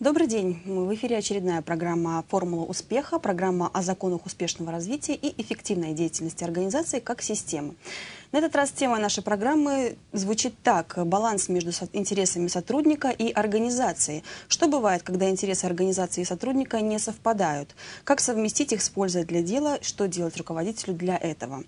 Добрый день. В эфире очередная программа «Формула успеха», программа о законах успешного развития и эффективной деятельности организации как системы. На этот раз тема нашей программы звучит так. Баланс между интересами сотрудника и организации. Что бывает, когда интересы организации и сотрудника не совпадают? Как совместить их с пользой для дела? Что делать руководителю для этого?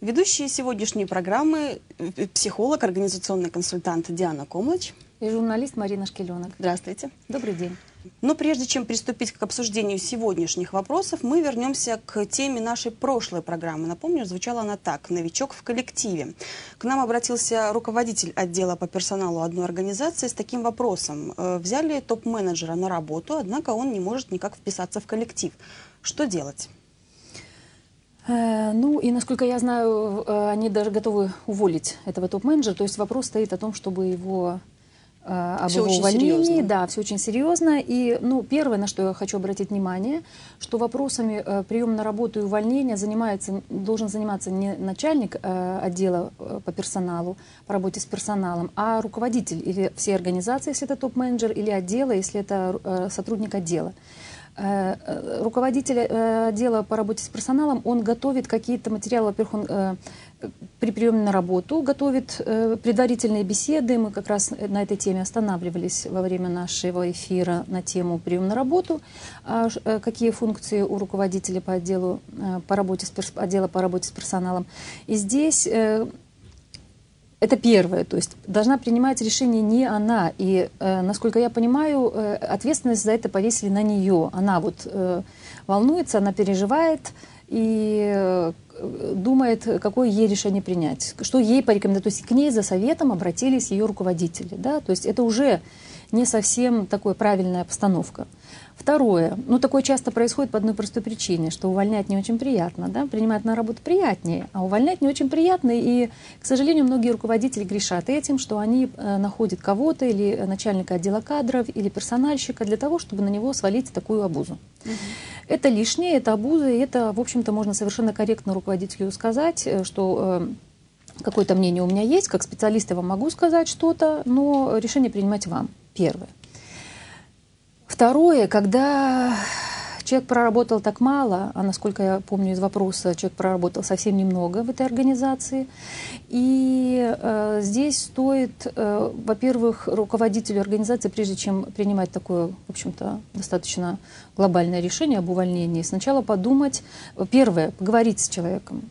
Ведущие сегодняшней программы – психолог, организационный консультант Диана Комлач – и журналист Марина Шкеленок. Здравствуйте. Добрый день. Но прежде чем приступить к обсуждению сегодняшних вопросов, мы вернемся к теме нашей прошлой программы. Напомню, звучала она так «Новичок в коллективе». К нам обратился руководитель отдела по персоналу одной организации с таким вопросом. Э, взяли топ-менеджера на работу, однако он не может никак вписаться в коллектив. Что делать? Э, ну и, насколько я знаю, э, они даже готовы уволить этого топ-менеджера. То есть вопрос стоит о том, чтобы его об все его увольнении. Серьезно. Да, все очень серьезно. И ну, первое, на что я хочу обратить внимание, что вопросами э, приема на работу и увольнения занимается, должен заниматься не начальник э, отдела э, по персоналу, по работе с персоналом, а руководитель или всей организации, если это топ-менеджер, или отдела, если это э, сотрудник отдела. Э, э, руководитель отдела по работе с персоналом, он готовит какие-то материалы, во-первых, он при приеме на работу готовит э, предварительные беседы. Мы как раз на этой теме останавливались во время нашего эфира на тему прием на работу. А, э, какие функции у руководителя по отделу э, по работе с, отдела по работе с персоналом. И здесь э, это первое, то есть должна принимать решение не она. И, э, насколько я понимаю, э, ответственность за это повесили на нее. Она вот э, волнуется, она переживает, и э, думает, какое ей решение принять, что ей порекомендовать. То есть к ней за советом обратились ее руководители. Да? То есть это уже не совсем такая правильная постановка. Второе. Ну, такое часто происходит по одной простой причине, что увольнять не очень приятно, да, принимать на работу приятнее, а увольнять не очень приятно, и, к сожалению, многие руководители грешат этим, что они э, находят кого-то или начальника отдела кадров, или персональщика для того, чтобы на него свалить такую обузу. Угу. Это лишнее, это обуза, и это, в общем-то, можно совершенно корректно руководителю сказать, э, что э, какое-то мнение у меня есть, как специалист я вам могу сказать что-то, но решение принимать вам. Первое. Второе, когда человек проработал так мало, а насколько я помню из вопроса, человек проработал совсем немного в этой организации. И э, здесь стоит, э, во-первых, руководителю организации, прежде чем принимать такое, в общем-то, достаточно глобальное решение об увольнении, сначала подумать, первое, поговорить с человеком,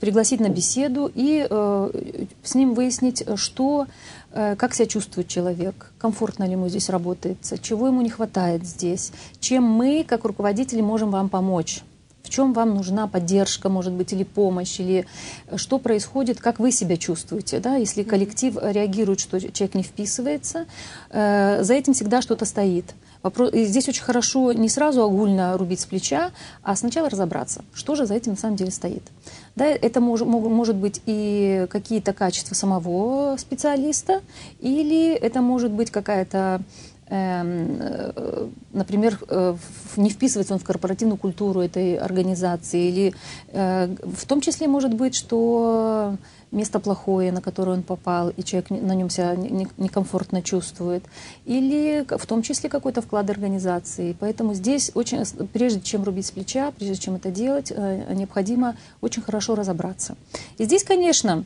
пригласить на беседу и э, с ним выяснить, что Э, как себя чувствует человек, комфортно ли ему здесь работается, чего ему не хватает здесь, чем мы, как руководители, можем вам помочь. В чем вам нужна поддержка, может быть, или помощь, или э, что происходит, как вы себя чувствуете. Да? Если коллектив реагирует, что человек не вписывается, э, за этим всегда что-то стоит. Вопрос, и здесь очень хорошо не сразу огульно рубить с плеча, а сначала разобраться, что же за этим на самом деле стоит. Да, это мож, может быть и какие-то качества самого специалиста, или это может быть какая-то эм, э, например, э, не вписывается он в корпоративную культуру этой организации, или э, в том числе может быть, что место плохое, на которое он попал, и человек на нем себя некомфортно чувствует, или в том числе какой-то вклад организации. Поэтому здесь очень, прежде чем рубить с плеча, прежде чем это делать, э, необходимо очень хорошо разобраться. И здесь, конечно,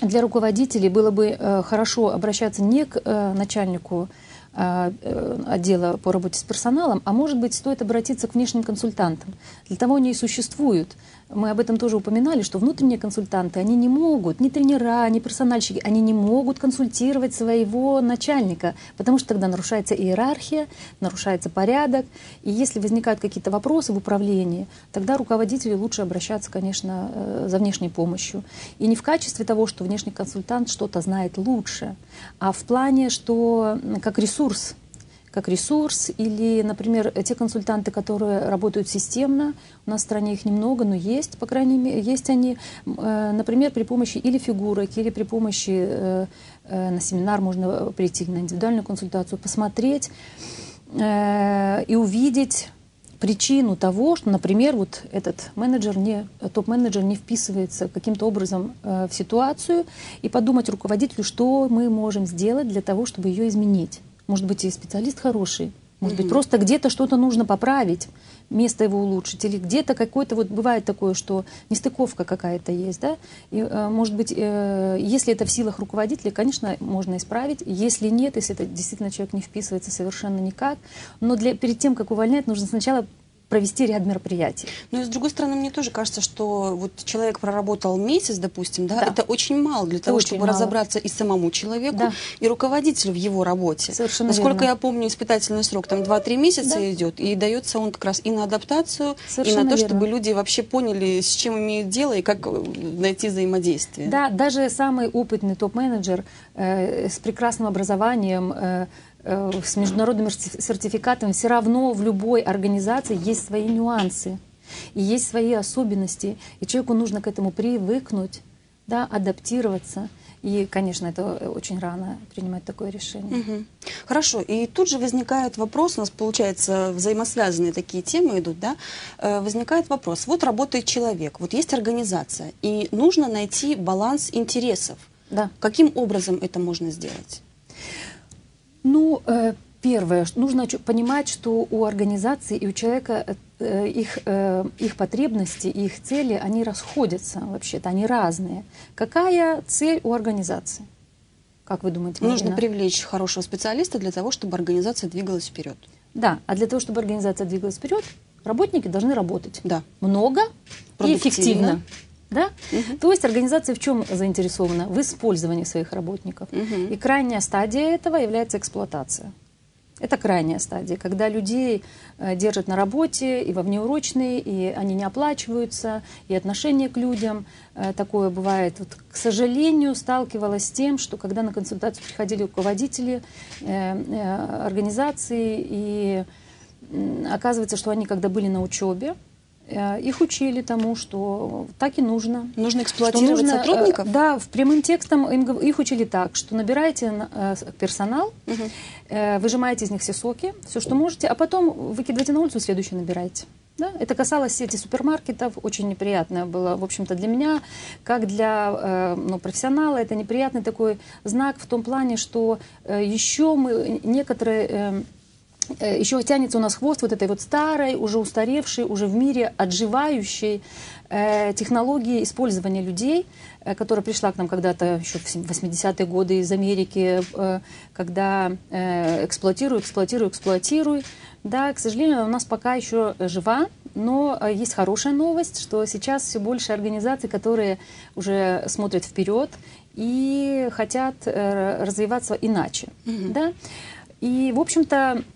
для руководителей было бы э, хорошо обращаться не к э, начальнику отдела по работе с персоналом, а может быть стоит обратиться к внешним консультантам. Для того они и существуют мы об этом тоже упоминали, что внутренние консультанты, они не могут, ни тренера, ни персональщики, они не могут консультировать своего начальника, потому что тогда нарушается иерархия, нарушается порядок. И если возникают какие-то вопросы в управлении, тогда руководителю лучше обращаться, конечно, э, за внешней помощью. И не в качестве того, что внешний консультант что-то знает лучше, а в плане, что как ресурс как ресурс, или, например, те консультанты, которые работают системно, у нас в стране их немного, но есть, по крайней мере, есть они, э, например, при помощи или фигурок, или при помощи э, э, на семинар можно прийти, на индивидуальную консультацию, посмотреть и увидеть причину того, что, например, вот этот менеджер, не, топ-менеджер не вписывается каким-то образом в ситуацию, и подумать руководителю, что мы можем сделать для того, чтобы ее изменить. Может быть, и специалист хороший, Может быть, просто где-то что-то нужно поправить, место его улучшить, или где-то какой-то, вот бывает такое, что нестыковка какая-то есть, да, и, э, может быть, э, если это в силах руководителя, конечно, можно исправить, если нет, если это действительно человек не вписывается совершенно никак, но для, перед тем, как увольнять, нужно сначала провести ряд мероприятий. Но и с другой стороны, мне тоже кажется, что вот человек проработал месяц, допустим, да, да. это очень мало для это того, чтобы мало. разобраться и самому человеку, да. и руководителю в его работе. Совершенно Насколько верно. я помню, испытательный срок там 2-3 месяца да. идет, и дается он как раз и на адаптацию, Совершенно и на то, верно. чтобы люди вообще поняли, с чем имеют дело и как э, найти взаимодействие. Да, даже самый опытный топ-менеджер э, с прекрасным образованием, Э, с международным сертификатом, все равно в любой организации есть свои нюансы и есть свои особенности, и человеку нужно к этому привыкнуть, да, адаптироваться. И, конечно, это очень рано принимать такое решение. Угу. Хорошо. И тут же возникает вопрос, у нас, получается, взаимосвязанные такие темы идут, да? Э, возникает вопрос. Вот работает человек, вот есть организация, и нужно найти баланс интересов. Да. Каким образом это можно сделать? Ну, э, первое, нужно понимать, что у организации и у человека э, их, э, их потребности, их цели, они расходятся вообще-то, они разные. Какая цель у организации? Как вы думаете, Марина? Нужно привлечь хорошего специалиста для того, чтобы организация двигалась вперед. Да, а для того, чтобы организация двигалась вперед, работники должны работать. Да. Много и эффективно. Да? Угу. То есть организация в чем заинтересована? В использовании своих работников. Угу. И крайняя стадия этого является эксплуатация. Это крайняя стадия, когда людей э, держат на работе и во внеурочные, и они не оплачиваются, и отношение к людям э, такое бывает. Вот, к сожалению, сталкивалась с тем, что когда на консультацию приходили руководители э, организации, и оказывается, что они, когда были на учебе, их учили тому, что так и нужно. Нужно эксплуатировать нужно, э, сотрудников? Да, в прямым текстом им, их учили так, что набираете э, персонал, угу. выжимаете из них все соки, все, что можете, а потом выкидываете на улицу, следующий набираете. Да? Это касалось сети супермаркетов, очень неприятное было, в общем-то, для меня, как для ну, профессионала, это неприятный такой знак в том плане, что еще мы некоторые Э, еще тянется у нас хвост вот этой вот старой, уже устаревшей, уже в мире отживающей э, технологии использования людей, э, которая пришла к нам когда-то еще в 80-е годы из Америки, э, когда э, эксплуатирую, эксплуатирую, эксплуатирую. Да, к сожалению, у нас пока еще жива, но э, есть хорошая новость, что сейчас все больше организаций, которые уже смотрят вперед и хотят э, развиваться иначе. Mm-hmm. Да? И, в общем-то, Э,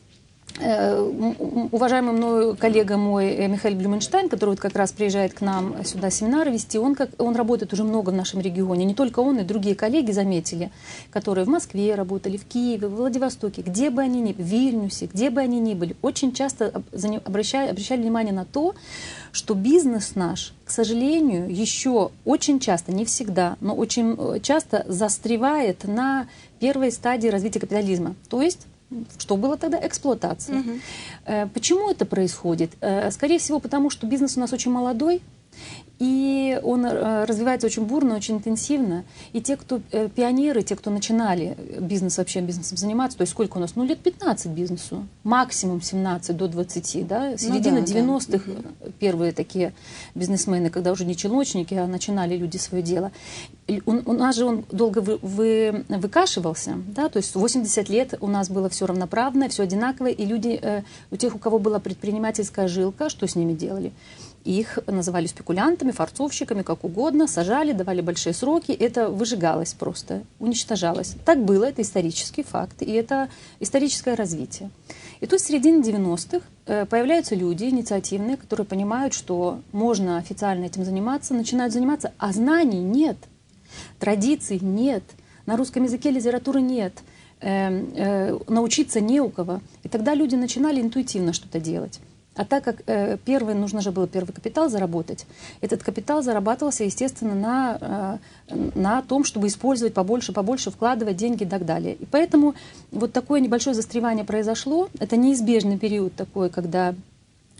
уважаемый мной коллега мой э, Михаил Блюменштайн, который вот как раз приезжает к нам сюда семинары вести, он, как, он работает уже много в нашем регионе. Не только он, и другие коллеги заметили, которые в Москве работали, в Киеве, в Владивостоке, где бы они ни были, в Вильнюсе, где бы они ни были, очень часто обращали, обращали внимание на то, что бизнес наш, к сожалению, еще очень часто, не всегда, но очень э, часто застревает на первой стадии развития капитализма. То есть что было тогда? Эксплуатация. Угу. Почему это происходит? Э, скорее всего, потому что бизнес у нас очень молодой, и он э, развивается очень бурно, очень интенсивно. И те, кто э, пионеры, те, кто начинали бизнес вообще бизнесом заниматься, то есть сколько у нас? Ну, лет 15 бизнесу, максимум 17 до 20, да? Середина ну, да, 90-х да. первые такие бизнесмены, когда уже не челночники, а начинали люди свое дело. У, у нас же он долго вы, вы, выкашивался, да, то есть 80 лет у нас было все равноправное, все одинаковое, и люди, э, у тех, у кого была предпринимательская жилка, что с ними делали? Их называли спекулянтами, форцовщиками, как угодно, сажали, давали большие сроки. Это выжигалось просто, уничтожалось. Так было, это исторический факт, и это историческое развитие. И тут в середине 90-х э, появляются люди инициативные, которые понимают, что можно официально этим заниматься, начинают заниматься, а знаний нет, традиций нет, на русском языке литературы нет, э, э, научиться не у кого. И тогда люди начинали интуитивно что-то делать. А так как э, первый, нужно же было первый капитал заработать, этот капитал зарабатывался, естественно, на, э, на том, чтобы использовать побольше, побольше, вкладывать деньги и так далее. И поэтому вот такое небольшое застревание произошло. Это неизбежный период такой, когда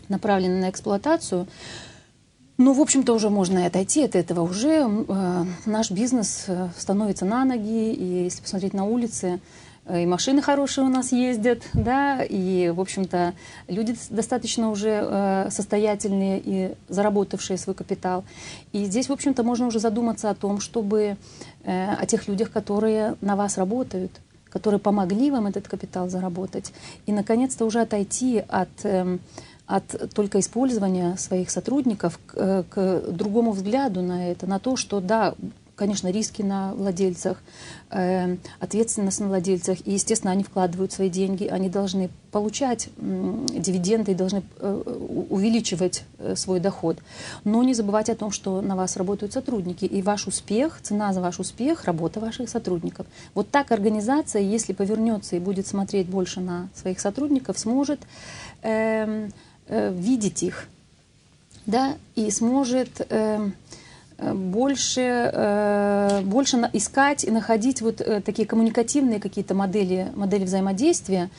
направлено на эксплуатацию. Ну, в общем-то, уже можно и отойти от этого. Уже э, наш бизнес э, становится на ноги, и если посмотреть на улице, и машины хорошие у нас ездят, да, и, в общем-то, люди достаточно уже э, состоятельные и заработавшие свой капитал. И здесь, в общем-то, можно уже задуматься о том, чтобы э, о тех людях, которые на вас работают, которые помогли вам этот капитал заработать, и, наконец-то, уже отойти от эм, от только использования своих сотрудников к, к другому взгляду на это, на то, что да, конечно, риски на владельцах, э, ответственность на владельцах. И, естественно, они вкладывают свои деньги, они должны получать дивиденды должны э, увеличивать э, свой доход. Но не забывать о том, что на вас работают сотрудники. И ваш успех, цена за ваш успех, работа ваших сотрудников. Вот так организация, если повернется и будет смотреть больше на своих сотрудников, сможет э, э, видеть их да, и сможет... Э, больше, э, больше искать и находить вот э, такие коммуникативные какие-то модели, модели взаимодействия,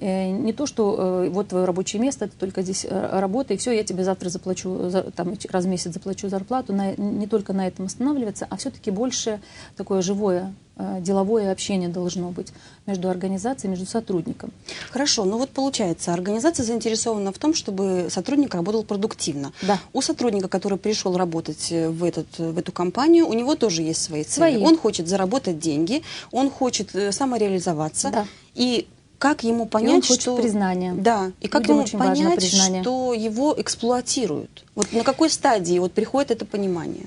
Э, не то, что э, вот твое рабочее место, ты только здесь э, работай, и все, я тебе завтра заплачу, там, раз в месяц заплачу зарплату, не только на этом останавливаться, а все-таки больше такое живое деловое общение должно быть между организацией, между сотрудником. Хорошо, но вот получается, организация заинтересована в том, чтобы сотрудник работал продуктивно. Да. У сотрудника, который пришел работать в, этот, в эту компанию, у него тоже есть свои цели. Свои. Он хочет заработать деньги, он хочет самореализоваться. Да. И как ему понять, и он что признания. Да, и как Людям ему очень понять, признание. что его эксплуатируют? Вот на какой стадии вот приходит это понимание?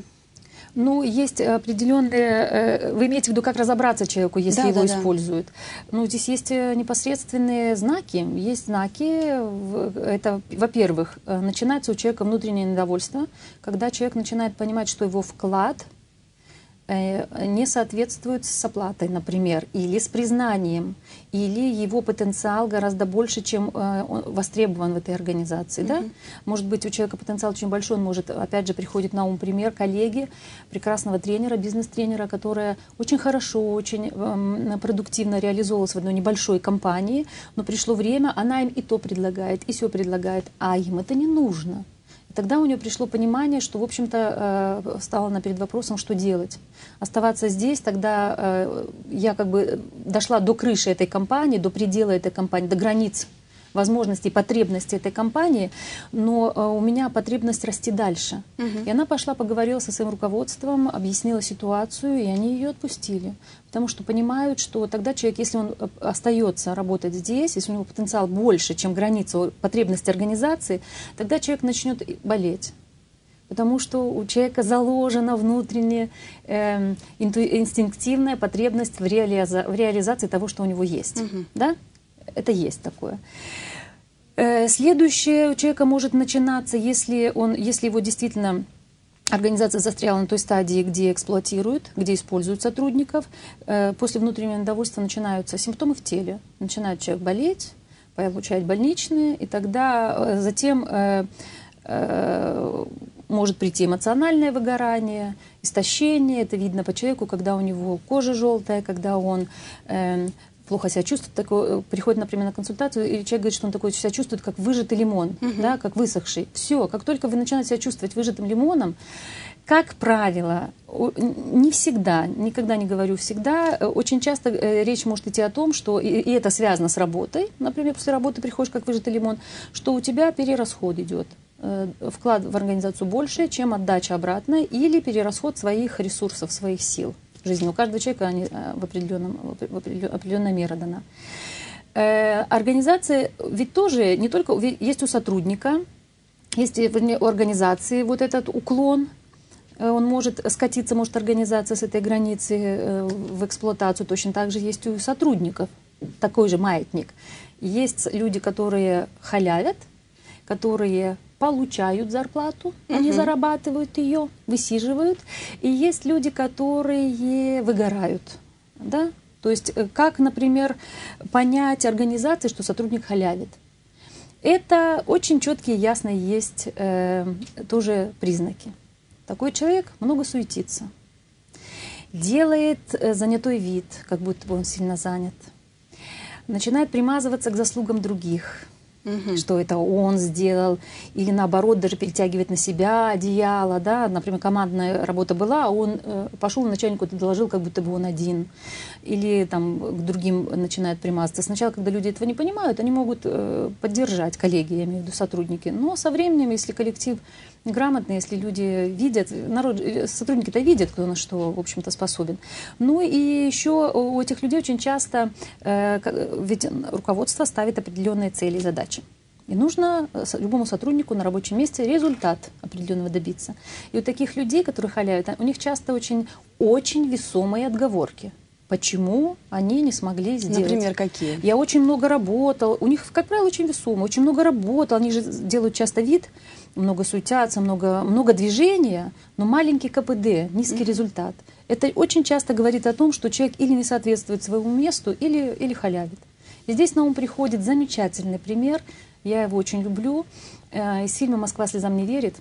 Ну, есть определенные... Э, вы имеете в виду, как разобраться человеку, если да, его да, используют? Да. Ну, здесь есть э, непосредственные знаки. Есть знаки. Это, во-первых, э, начинается у человека внутреннее недовольство, когда человек начинает понимать, что его вклад – не соответствует с оплатой, например, или с признанием, или его потенциал гораздо больше, чем э, востребован в этой организации. Mm-hmm. Да? Может быть, у человека потенциал очень большой, он может, опять же, приходит на ум пример коллеги, прекрасного тренера, бизнес-тренера, которая очень хорошо, очень эм, продуктивно реализовалась в одной небольшой компании, но пришло время, она им и то предлагает, и все предлагает, а им это не нужно. Тогда у нее пришло понимание, что, в общем-то, э, стала она перед вопросом, что делать. Оставаться здесь, тогда э, я как бы дошла до крыши этой компании, до предела этой компании, до границ возможностей, потребностей этой компании, но э, у меня потребность расти дальше. Угу. И она пошла, поговорила со своим руководством, объяснила ситуацию, и они ее отпустили. Потому что понимают, что тогда человек, если он э, остается работать здесь, если у него потенциал больше, чем граница потребности организации, тогда человек начнет болеть потому что у человека заложена внутренняя э, инстинктивная потребность в, реализа в реализации того, что у него есть. Угу. Да? Это есть такое. Э, следующее у человека может начинаться, если, он, если его действительно организация застряла на той стадии, где эксплуатируют, где используют сотрудников. Э, после внутреннего недовольства начинаются симптомы в теле. Начинает человек болеть, получать больничные, и тогда э, затем может прийти эмоциональное выгорание, истощение. Это видно по человеку, когда у него кожа желтая, когда он плохо себя чувствует, такой, э, приходит, например, на консультацию, и человек говорит, что он такой себя чувствует, как выжатый лимон, угу. да, как высохший. Все, как только вы начинаете себя чувствовать выжатым лимоном, как правило, не всегда, никогда не говорю всегда, э, очень часто э, речь может идти о том, что, и это связано с работой, например, после работы приходишь как выжатый лимон, что у тебя перерасход идет вклад в организацию больше, чем отдача обратно, или перерасход своих ресурсов, своих сил жизни. У каждого человека они э, в, определенном, в определенная мера дана. Э, организация ведь тоже не только есть у сотрудника, есть у организации вот этот уклон, э, он может скатиться, может организация с этой границы в эксплуатацию, точно так же есть у сотрудников такой же маятник. Есть люди, которые халявят, которые получают зарплату, uh-huh. они зарабатывают ее, высиживают. И есть люди, которые выгорают. Да? То есть э, как, например, понять организации, что сотрудник халявит? Это очень четкие, ясные есть э, тоже признаки. Такой человек много суетится, делает э, занятой вид, как будто бы он сильно занят, начинает примазываться к заслугам других – угу. что это он сделал, или наоборот даже перетягивает на себя одеяло, да, например, командная работа была, а он э, пошел начальнику это доложил, как будто бы он один, или там к другим начинает примазаться. Сначала, когда люди этого не понимают, они могут э, поддержать коллеги, я имею в виду сотрудники, но со временем, если коллектив грамотный, если люди видят, народ, э, сотрудники-то видят, кто на что, в общем-то, способен. Ну и еще у этих людей очень часто, э, ведь руководство ставит определенные цели и задачи. И нужно э, любому сотруднику на рабочем месте результат определенного добиться. И у таких людей, которые халяют, у них часто очень, очень весомые отговорки. Почему они не смогли сделать? Например, какие? Я очень много работал. У них, как правило, очень весомо. Очень много работал. Они же делают часто вид, много суетятся, много, много движения, но маленький КПД, низкий mm-hmm. результат. Это очень часто говорит о том, что человек или не соответствует своему месту, или, или халявит. И здесь на ум приходит замечательный пример, я его очень люблю, э, из фильма «Москва слезам не верит»,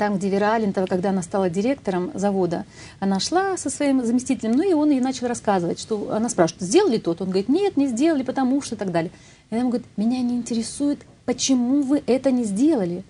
там, где Вера Алентова, когда она стала директором завода, она шла со своим заместителем, ну и он ей начал рассказывать, что она спрашивает, сделали тот? Он говорит, нет, не сделали, потому что и так далее. И она ему говорит, меня не интересует, почему вы это не сделали.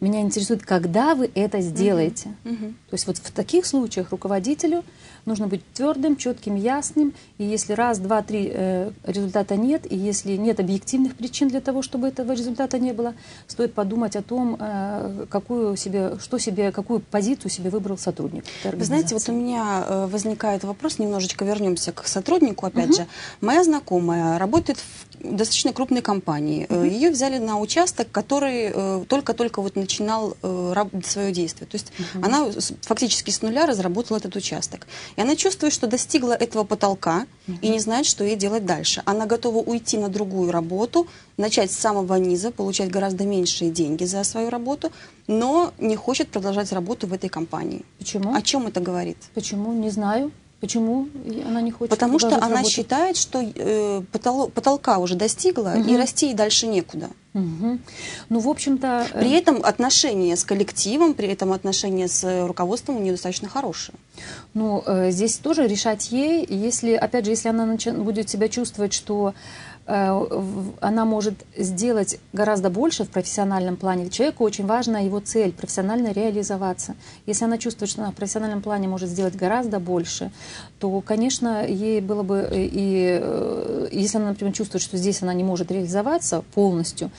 Меня интересует, когда вы это сделаете. Uh-huh. Uh-huh. То есть вот в таких случаях руководителю нужно быть твердым, четким, ясным. И если раз, два, три э, результата нет, и если нет объективных причин для того, чтобы этого результата не было, стоит подумать о том, э, какую себе, что себе, какую позицию себе выбрал сотрудник. Вы знаете, вот у меня э, возникает вопрос, немножечко вернемся к сотруднику, опять uh-huh. же. Моя знакомая работает в достаточно крупной компании. Mm-hmm. Ее взяли на участок, который э, только-только вот начинал э, свое действие. То есть mm-hmm. она фактически с нуля разработала этот участок. И она чувствует, что достигла этого потолка mm-hmm. и не знает, что ей делать дальше. Она готова уйти на другую работу, начать с самого низа, получать гораздо меньшие деньги за свою работу, но не хочет продолжать работу в этой компании. Почему? О чем это говорит? Почему? Не знаю. Почему она не хочет? Потому что она работать? считает, что э, потол потолка уже достигла, угу. и расти и дальше некуда. Угу. Ну, в общем-то... Э, при этом отношения с коллективом, при этом отношения с руководством у нее достаточно хорошие. Ну, э, здесь тоже решать ей, если, опять же, если она будет себя чувствовать, что она может сделать гораздо больше в профессиональном плане. Человеку очень важна его цель, профессионально реализоваться. Если она чувствует, что она в профессиональном плане может сделать гораздо больше, то, конечно, ей было бы, э, и э, если она, например, чувствует, что здесь она не может реализоваться полностью,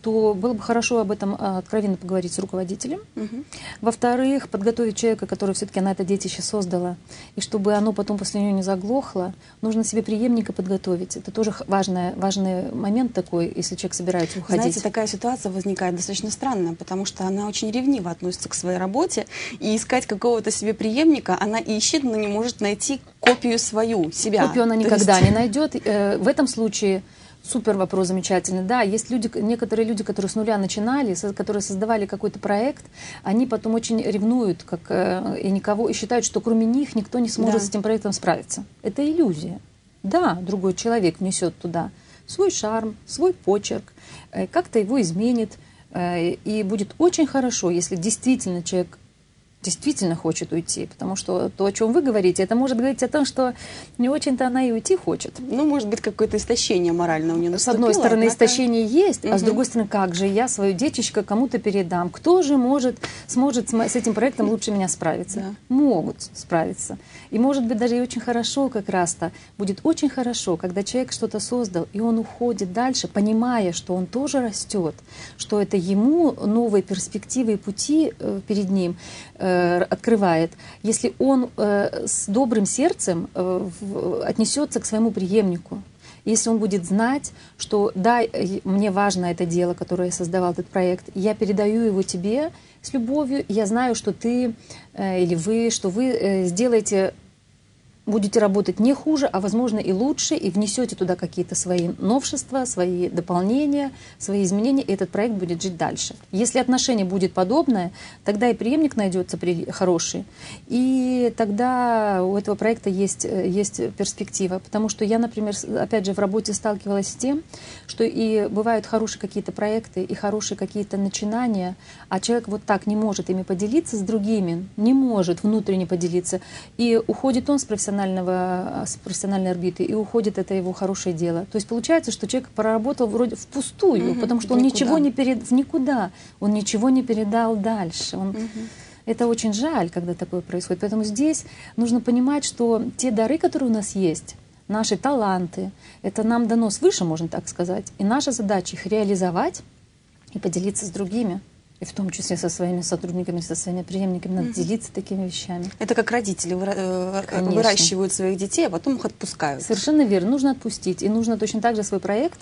то было бы хорошо об этом откровенно поговорить с руководителем. Угу. Во-вторых, подготовить человека, который все-таки на это детище создала, и чтобы оно потом после нее не заглохло, нужно себе преемника подготовить. Это тоже важная важный момент такой, если человек собирается уходить. Знаете, такая ситуация возникает достаточно странная, потому что она очень ревниво относится к своей работе, и искать какого-то себе преемника она ищет, но не может найти копию свою, себя. Копию она никогда есть... не найдет. Э, в этом случае Супер вопрос, замечательный. Да, есть люди, некоторые люди, которые с нуля начинали, которые создавали какой-то проект, они потом очень ревнуют, как э, и никого, и считают, что кроме них никто не сможет да. с этим проектом справиться. Это иллюзия. Да, другой человек внесет туда свой шарм, свой почерк, э, как-то его изменит. Э, и будет очень хорошо, если действительно человек действительно хочет уйти, потому что то, о чем вы говорите, это может говорить о том, что не очень-то она и уйти хочет. Ну, может быть, какое-то истощение моральное у нее наступило. С одной стороны, однако... истощение есть, угу. а с другой стороны, как же я свою деточка кому-то передам? Кто же может, сможет с этим проектом лучше меня справиться? Да. Могут справиться. И, может быть, даже и очень хорошо как раз-то, будет очень хорошо, когда человек что-то создал, и он уходит дальше, понимая, что он тоже растет, что это ему новые перспективы и пути э, перед ним, открывает, если он э, с добрым сердцем э, отнесется к своему преемнику, если он будет знать, что да, мне важно это дело, которое я создавал, этот проект, я передаю его тебе с любовью, я знаю, что ты или вы, что вы сделаете будете работать не хуже, а возможно и лучше, и внесете туда какие-то свои новшества, свои дополнения, свои изменения, и этот проект будет жить дальше. Если отношение будет подобное, тогда и преемник найдется хороший, и тогда у этого проекта есть, э, есть перспектива. Потому что я, например, опять же, в работе сталкивалась с тем, что и бывают хорошие какие-то проекты, и хорошие какие-то начинания, а человек вот так не может ими поделиться с другими, не может внутренне поделиться, и уходит он с профессиональным профессионального, с профессиональной орбиты и уходит, это его хорошее дело. То есть получается, что человек проработал вроде впустую, угу, потому что он никуда. ничего не перед, никуда, он ничего не передал дальше. Он, угу. Это очень жаль, когда такое происходит. Поэтому здесь нужно понимать, что те дары, которые у нас есть, наши таланты, это нам дано свыше, можно так сказать. И наша задача их реализовать и поделиться с другими. И в том числе со своими сотрудниками, со своими преемниками, надо угу. делиться такими вещами. Это как родители э, выращивают своих детей, а потом их отпускают. Совершенно верно. Нужно отпустить. И нужно точно так же свой проект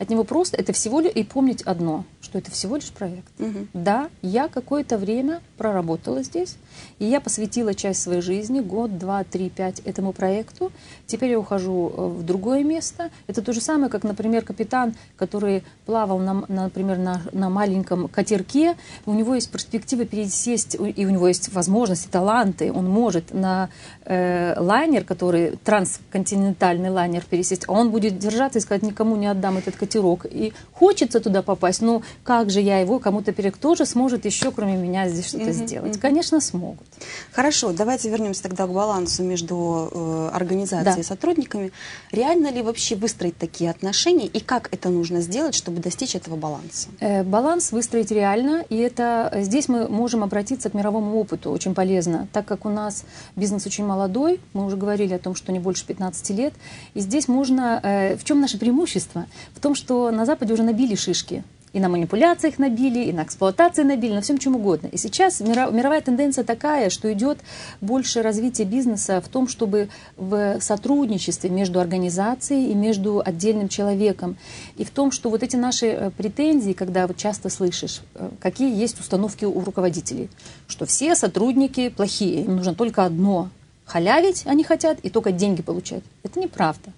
от него просто это всего лишь и помнить одно, что это всего лишь проект. Угу. Да, я какое-то время проработала здесь, и я посвятила часть своей жизни, год, два, три, пять этому проекту. Теперь я ухожу э, в другое место. Это то же самое, как, например, капитан, который плавал, на, например, на, на маленьком катерке, у него есть перспектива пересесть, и у него есть возможности, таланты, он может на э, лайнер, который трансконтинентальный лайнер пересесть, а он будет держаться и сказать, никому не отдам этот катерок, катерок, и хочется туда попасть, но как же я его кому-то перек тоже сможет еще, кроме меня, здесь что-то mm-hmm. сделать? Конечно, смогут. Хорошо, давайте вернемся тогда к балансу между э, организацией да. и сотрудниками. Реально ли вообще выстроить такие отношения, и как это нужно сделать, чтобы достичь этого баланса? Э, баланс выстроить реально, и это здесь мы можем обратиться к мировому опыту, очень полезно, так как у нас бизнес очень молодой, мы уже говорили о том, что не больше 15 лет, и здесь можно, э, в чем наше преимущество? В том, что на Западе уже набили шишки. И на манипуляциях набили, и на эксплуатации набили, на всем чем угодно. И сейчас мировая тенденция такая, что идет больше развитие бизнеса в том, чтобы в сотрудничестве между организацией и между отдельным человеком. И в том, что вот эти наши э, претензии, когда вот часто слышишь, э, какие есть установки у руководителей, что все сотрудники плохие, им нужно только одно – халявить они хотят и только деньги получать. Это неправда.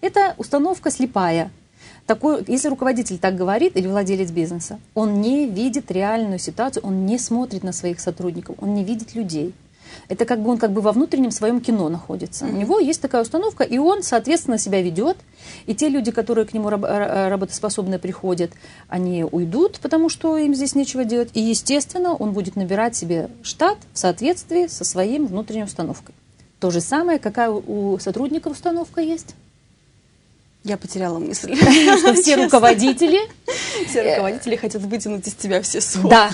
Это установка слепая – такой, если руководитель так говорит или владелец бизнеса, он не видит реальную ситуацию, он не смотрит на своих сотрудников, он не видит людей. Это как бы он как бы во внутреннем своем кино находится. Mm-hmm. У него есть такая установка, и он, соответственно, себя ведет. И те люди, которые к нему работоспособные приходят, они уйдут, потому что им здесь нечего делать. И, естественно, он будет набирать себе штат в соответствии со своим внутренней установкой. То же самое, какая у сотрудников установка есть. Я потеряла мысль. Что все руководители... Все руководители хотят вытянуть из тебя все соки. Да.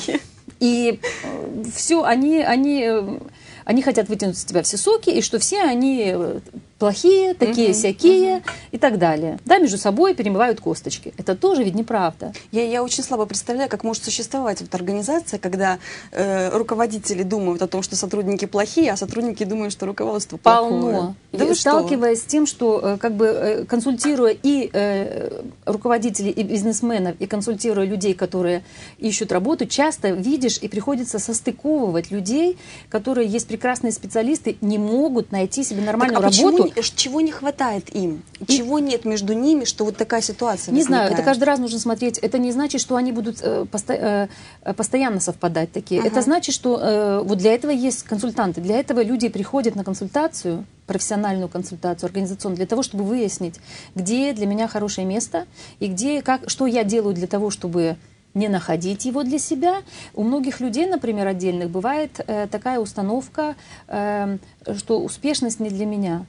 И э, все, они, они, э, они хотят вытянуть из тебя все соки, и что все они э, плохие, такие угу, всякие угу. и так далее. Да, между собой перемывают косточки. Это тоже ведь неправда. Я, я очень слабо представляю, как может существовать вот организация, когда э, руководители думают о том, что сотрудники плохие, а сотрудники думают, что руководство плохое. Полно. Да и сталкиваясь что? с тем, что э, как бы э, консультируя и э, руководителей, и бизнесменов, и консультируя людей, которые ищут работу, часто видишь и приходится состыковывать людей, которые есть прекрасные специалисты, не могут найти себе нормальную так, а работу чего не хватает им? И... Чего нет между ними, что вот такая ситуация Не возникает? знаю, это каждый раз нужно смотреть. Это не значит, что они будут э, посто... э, постоянно совпадать такие. Ага. Это значит, что э, вот для этого есть консультанты. Для этого люди приходят на консультацию, профессиональную консультацию, организационную, для того, чтобы выяснить, где для меня хорошее место и где, как, что я делаю для того, чтобы не находить его для себя. У многих людей, например, отдельных, бывает э, такая установка, э, что успешность не для меня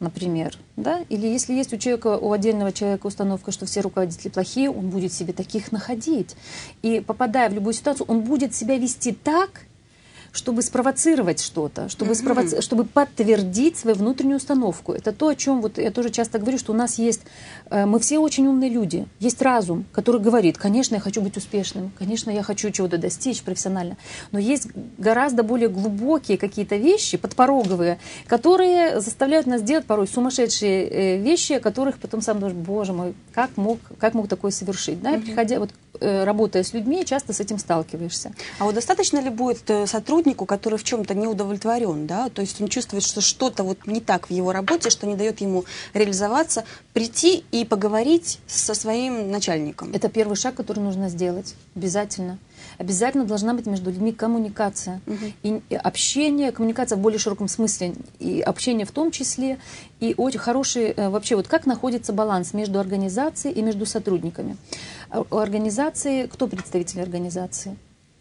например, да, или если есть у человека, у отдельного человека установка, что все руководители плохие, он будет себе таких находить. И попадая в любую ситуацию, он будет себя вести так, чтобы спровоцировать что-то, чтобы, mm-hmm. спровоци... чтобы подтвердить свою внутреннюю установку. Это то, о чем вот я тоже часто говорю, что у нас есть, э, мы все очень умные люди, есть разум, который говорит, конечно, я хочу быть успешным, конечно, я хочу чего-то достичь профессионально, но есть гораздо более глубокие какие-то вещи, подпороговые, которые заставляют нас делать порой сумасшедшие э, вещи, о которых потом сам думаешь, боже мой, как мог, как мог такое совершить, да, mm-hmm. приходя вот Э, работая с людьми, часто с этим сталкиваешься. А вот достаточно ли будет э, сотруднику, который в чем-то не удовлетворен, да, то есть он чувствует, что что-то вот не так в его работе, что не дает ему реализоваться, прийти и поговорить со своим начальником? Это первый шаг, который нужно сделать, обязательно. Обязательно должна быть между людьми коммуникация. Угу. И общение, коммуникация в более широком смысле, и общение в том числе, и очень хороший, э, вообще вот как находится баланс между организацией и между сотрудниками. У организации, кто представитель организации?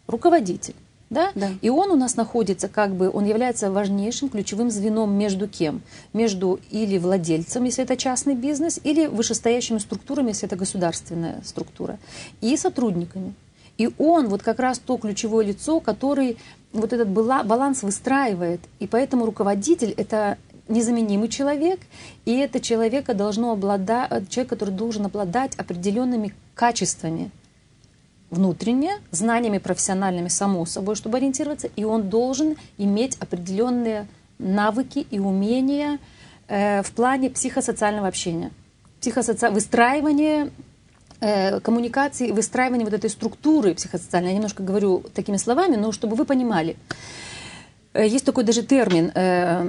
Руководитель. Да? Да. И он у нас находится, как бы, он является важнейшим ключевым звеном между кем? Между или владельцем, если это частный бизнес, или вышестоящими структурами, если это государственная структура, и сотрудниками. И он вот как раз то ключевое лицо, который вот этот бала- баланс выстраивает. И поэтому руководитель — это незаменимый человек, и это человека должно обладать, человек, который должен обладать определенными качествами внутренне, знаниями профессиональными, само собой, чтобы ориентироваться, и он должен иметь определенные навыки и умения э, в плане психосоциального общения, психосоци... выстраивания э, коммуникации, выстраивания вот этой структуры психосоциальной. Я немножко говорю такими словами, но чтобы вы понимали. Э, Есть такой даже термин э,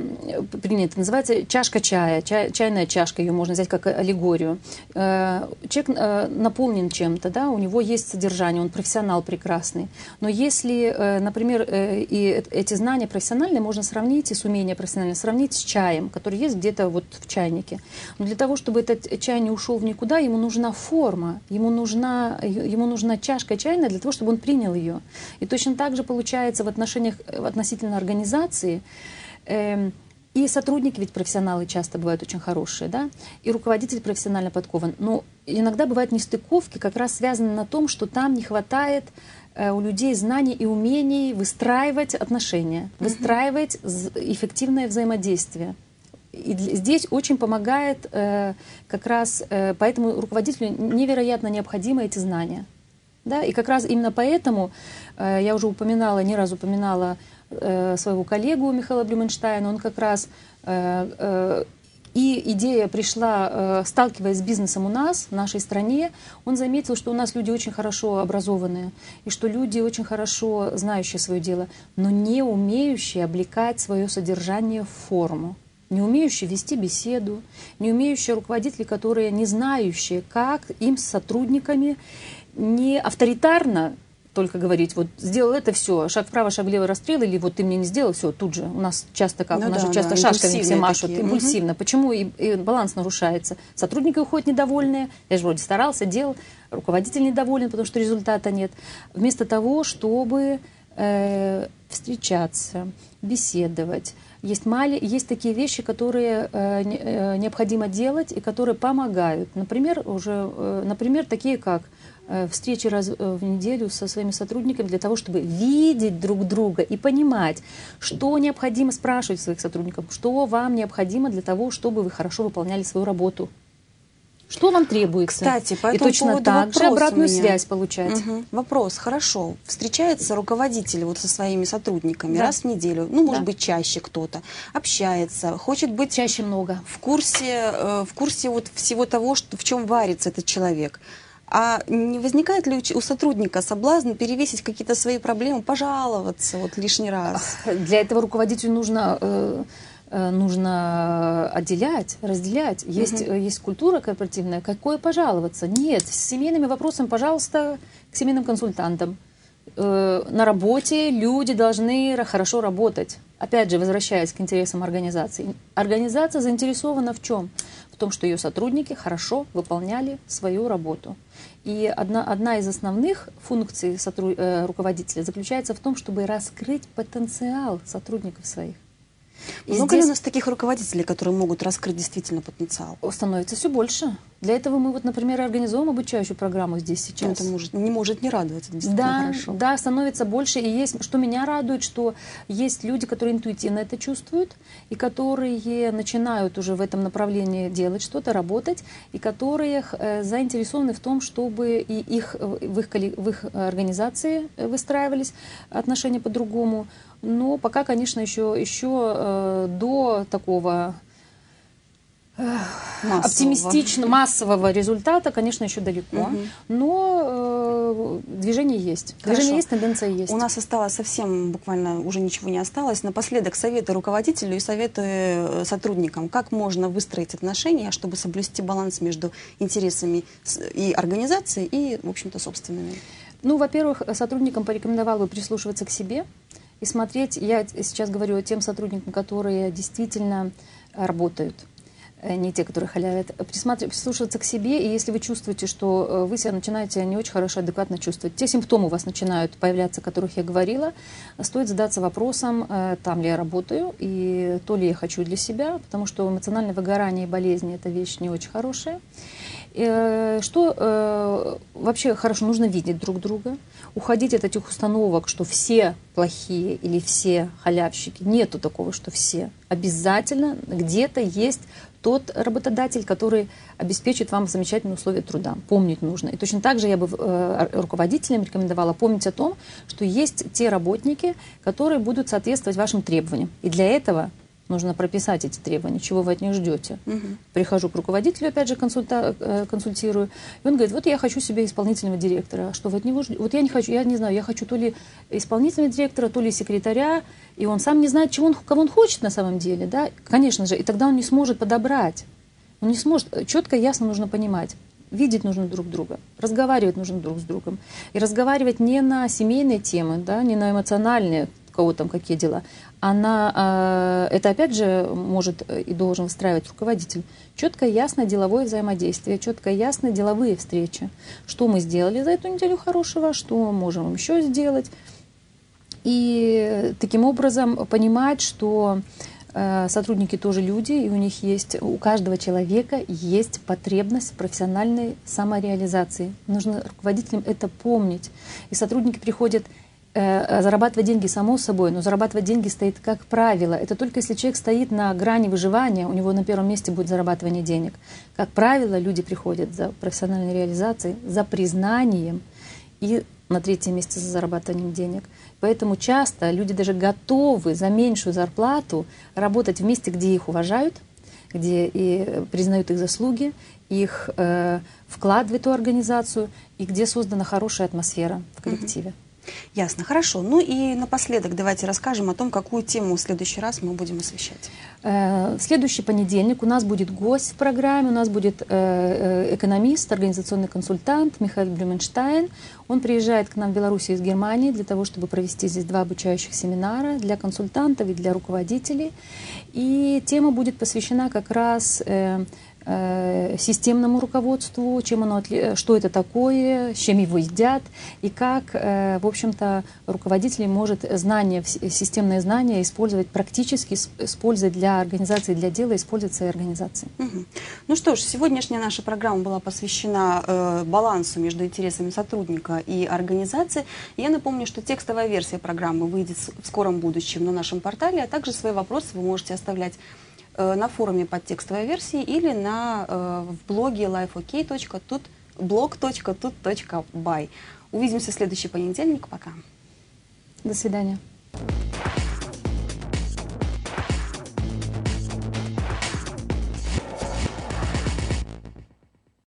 принят, называется чашка чая, чай- чайная чашка, ее можно взять как аллегорию. Э, человек э, наполнен чем-то, да, у него есть содержание, он профессионал прекрасный. Но если, э, например, э, и э- эти знания профессиональные можно сравнить, и с умения профессиональные, сравнить с чаем, который есть где-то вот в чайнике. Но для того, чтобы этот чай не ушел в никуда, ему нужна форма, ему нужна, ему нужна чашка чайная для того, чтобы он принял ее. И точно так же получается в отношениях э, относительно организации. Эм, и сотрудники, ведь профессионалы часто бывают очень хорошие, да, и руководитель профессионально подкован. Но иногда бывают нестыковки, как раз связаны на том, что там не хватает э, у людей знаний и умений выстраивать отношения, выстраивать з- эффективное взаимодействие. И здесь очень помогает э, как раз, э, поэтому руководителю невероятно необходимы эти знания. Да? И как раз именно поэтому, э, я уже упоминала, не раз упоминала э, своего коллегу Михаила Блюменштейна, он как раз э, э, и идея пришла, э, сталкиваясь с бизнесом у нас, в нашей стране, он заметил, что у нас люди очень хорошо образованные, и что люди очень хорошо знающие свое дело, но не умеющие облекать свое содержание в форму не умеющие вести беседу, не умеющие руководители, которые не знающие, как им с сотрудниками не авторитарно только говорить, вот сделал это все, шаг вправо, шаг влево, расстрел, или вот ты мне не сделал, все, тут же. У нас часто как, Ну у нас да, же часто да, шашками все машут, такие. импульсивно. Почему и, и баланс нарушается? Сотрудники уходят недовольные, я же вроде старался, делал, руководитель недоволен, потому что результата нет. Вместо того, чтобы э, встречаться, беседовать, есть, мали, есть такие вещи, которые э, э, необходимо делать и которые помогают. Например, уже, э, например, такие как встречи раз э, в неделю со своими сотрудниками для того, чтобы видеть друг друга и понимать, что необходимо спрашивать своих сотрудников, что вам необходимо для того, чтобы вы хорошо выполняли свою работу. Что вам требуется? Кстати, по и этому точно поводу так же обратную связь получать. Мгм. Вопрос, хорошо. Встречается руководитель вот со своими сотрудниками Да. раз в неделю, ну, может Да. быть, чаще кто-то, общается, хочет быть Чаще много. в курсе, э, в курсе вот всего того, что, в чем варится этот человек. А не возникает ли у сотрудника соблазн перевесить какие-то свои проблемы, пожаловаться вот лишний раз? Для этого руководителю нужно, э, э, нужно отделять, разделять. Есть, э, есть культура корпоративная. Какое пожаловаться? Нет, с семейными вопросами, пожалуйста, к семейным консультантам. Э, На работе люди должны хорошо работать. Опять же, возвращаясь к интересам организации. Организация заинтересована в чем? В том, что ее сотрудники хорошо выполняли свою работу. И одна, одна из основных функций сотру- э, руководителя заключается в том, чтобы раскрыть потенциал сотрудников своих. Много ли здесь у нас таких руководителей, которые могут раскрыть действительно потенциал? становится все больше. Для этого мы, вот, например, организуем обучающую программу здесь сейчас. Это может, не может не радовать, это действительно Да, хорошо. да, становится больше. И есть, что меня радует, что есть люди, которые интуитивно это чувствуют, и которые начинают уже в этом направлении делать что-то, работать, и которые э, заинтересованы в том, чтобы и их, э, в, их, в их организации э, выстраивались отношения по-другому. Но пока, конечно, еще, еще э, до такого Массового. оптимистично массового результата, конечно, еще далеко. Мгм. Но э, движение есть. Хорошо. Движение есть, тенденция есть. У нас осталось совсем, буквально уже ничего не осталось. Напоследок советы руководителю и советы э, сотрудникам. Как можно выстроить отношения, чтобы соблюсти баланс между интересами и организации, и, в общем-то, собственными? Ну, во-первых, сотрудникам порекомендовал бы прислушиваться к себе и смотреть, я сейчас говорю тем сотрудникам, которые действительно работают. Э, не те, которые халявят, прислушиваться к себе, и если вы чувствуете, что э, вы себя начинаете не очень хорошо, адекватно чувствовать, те симптомы у вас начинают появляться, о которых я говорила, стоит задаться вопросом, э, там ли я работаю, и то ли я хочу для себя, потому что эмоциональное выгорание и болезни – это вещь не очень хорошая. Что вообще хорошо, нужно видеть друг друга, уходить от этих установок, что все плохие или все халявщики. Нету такого, что все. Обязательно где-то есть тот работодатель, который обеспечит вам замечательные условия труда. Помнить нужно. И точно так же я бы э, руководителям рекомендовала помнить о том, что есть те работники, которые будут соответствовать вашим требованиям. И для этого нужно прописать эти требования, чего вы от них ждете. Угу. Прихожу к руководителю, опять же, консульта, э, консультирую, и он говорит, вот я хочу себе исполнительного директора, что вы от него ждете? Вот я не хочу, я не знаю, я хочу то ли исполнительного директора, то ли секретаря, и он сам не знает, чего он, кого он хочет на самом деле, да, конечно же, и тогда он не сможет подобрать, он не сможет, четко, ясно нужно понимать, видеть нужно друг друга, разговаривать нужно друг с другом. И разговаривать не на семейные темы, да, не на эмоциональные, кого там какие дела, она, а, это опять же может и должен выстраивать руководитель. Четко, ясно деловое взаимодействие, четко, ясно деловые встречи. Что мы сделали за эту неделю хорошего, что можем еще сделать. И таким образом понимать, что э, сотрудники тоже люди, и у них есть, у каждого человека есть потребность профессиональной самореализации. Нужно руководителям это помнить. И сотрудники приходят зарабатывать деньги само собой, но зарабатывать деньги стоит как правило. Это только если человек стоит на грани выживания, у него на первом месте будет зарабатывание денег. Как правило, люди приходят за профессиональной реализацией, за признанием и на третьем месте за зарабатыванием денег. Поэтому часто люди даже готовы за меньшую зарплату работать в месте, где их уважают, где и признают их заслуги, их э, вклад в эту организацию и где создана хорошая атмосфера в коллективе. Mm-hmm. Ясно, хорошо. Ну и напоследок давайте расскажем о том, какую тему в следующий раз мы будем освещать. Э, в следующий понедельник у нас будет гость в программе, у нас будет э, э, экономист, организационный консультант Михаил Блюменштайн. Он приезжает к нам в Беларусь из Германии для того, чтобы провести здесь два обучающих семинара для консультантов и для руководителей. И тема будет посвящена как раз системному руководству, чем оно, что это такое, с чем его едят, и как, э, в общем-то, руководитель может знания, системные знания использовать практически, использовать для организации, для дела, использовать в своей организации. Угу. Ну что ж, сегодняшняя наша программа была посвящена э, балансу между интересами сотрудника и организации. Я напомню, что текстовая версия программы выйдет в скором будущем на нашем портале, а также свои вопросы вы можете оставлять Э, на форуме под текстовой версией или на, э, в блоге lifeok.blog.tut.by. Увидимся в следующий понедельник. Пока. До свидания.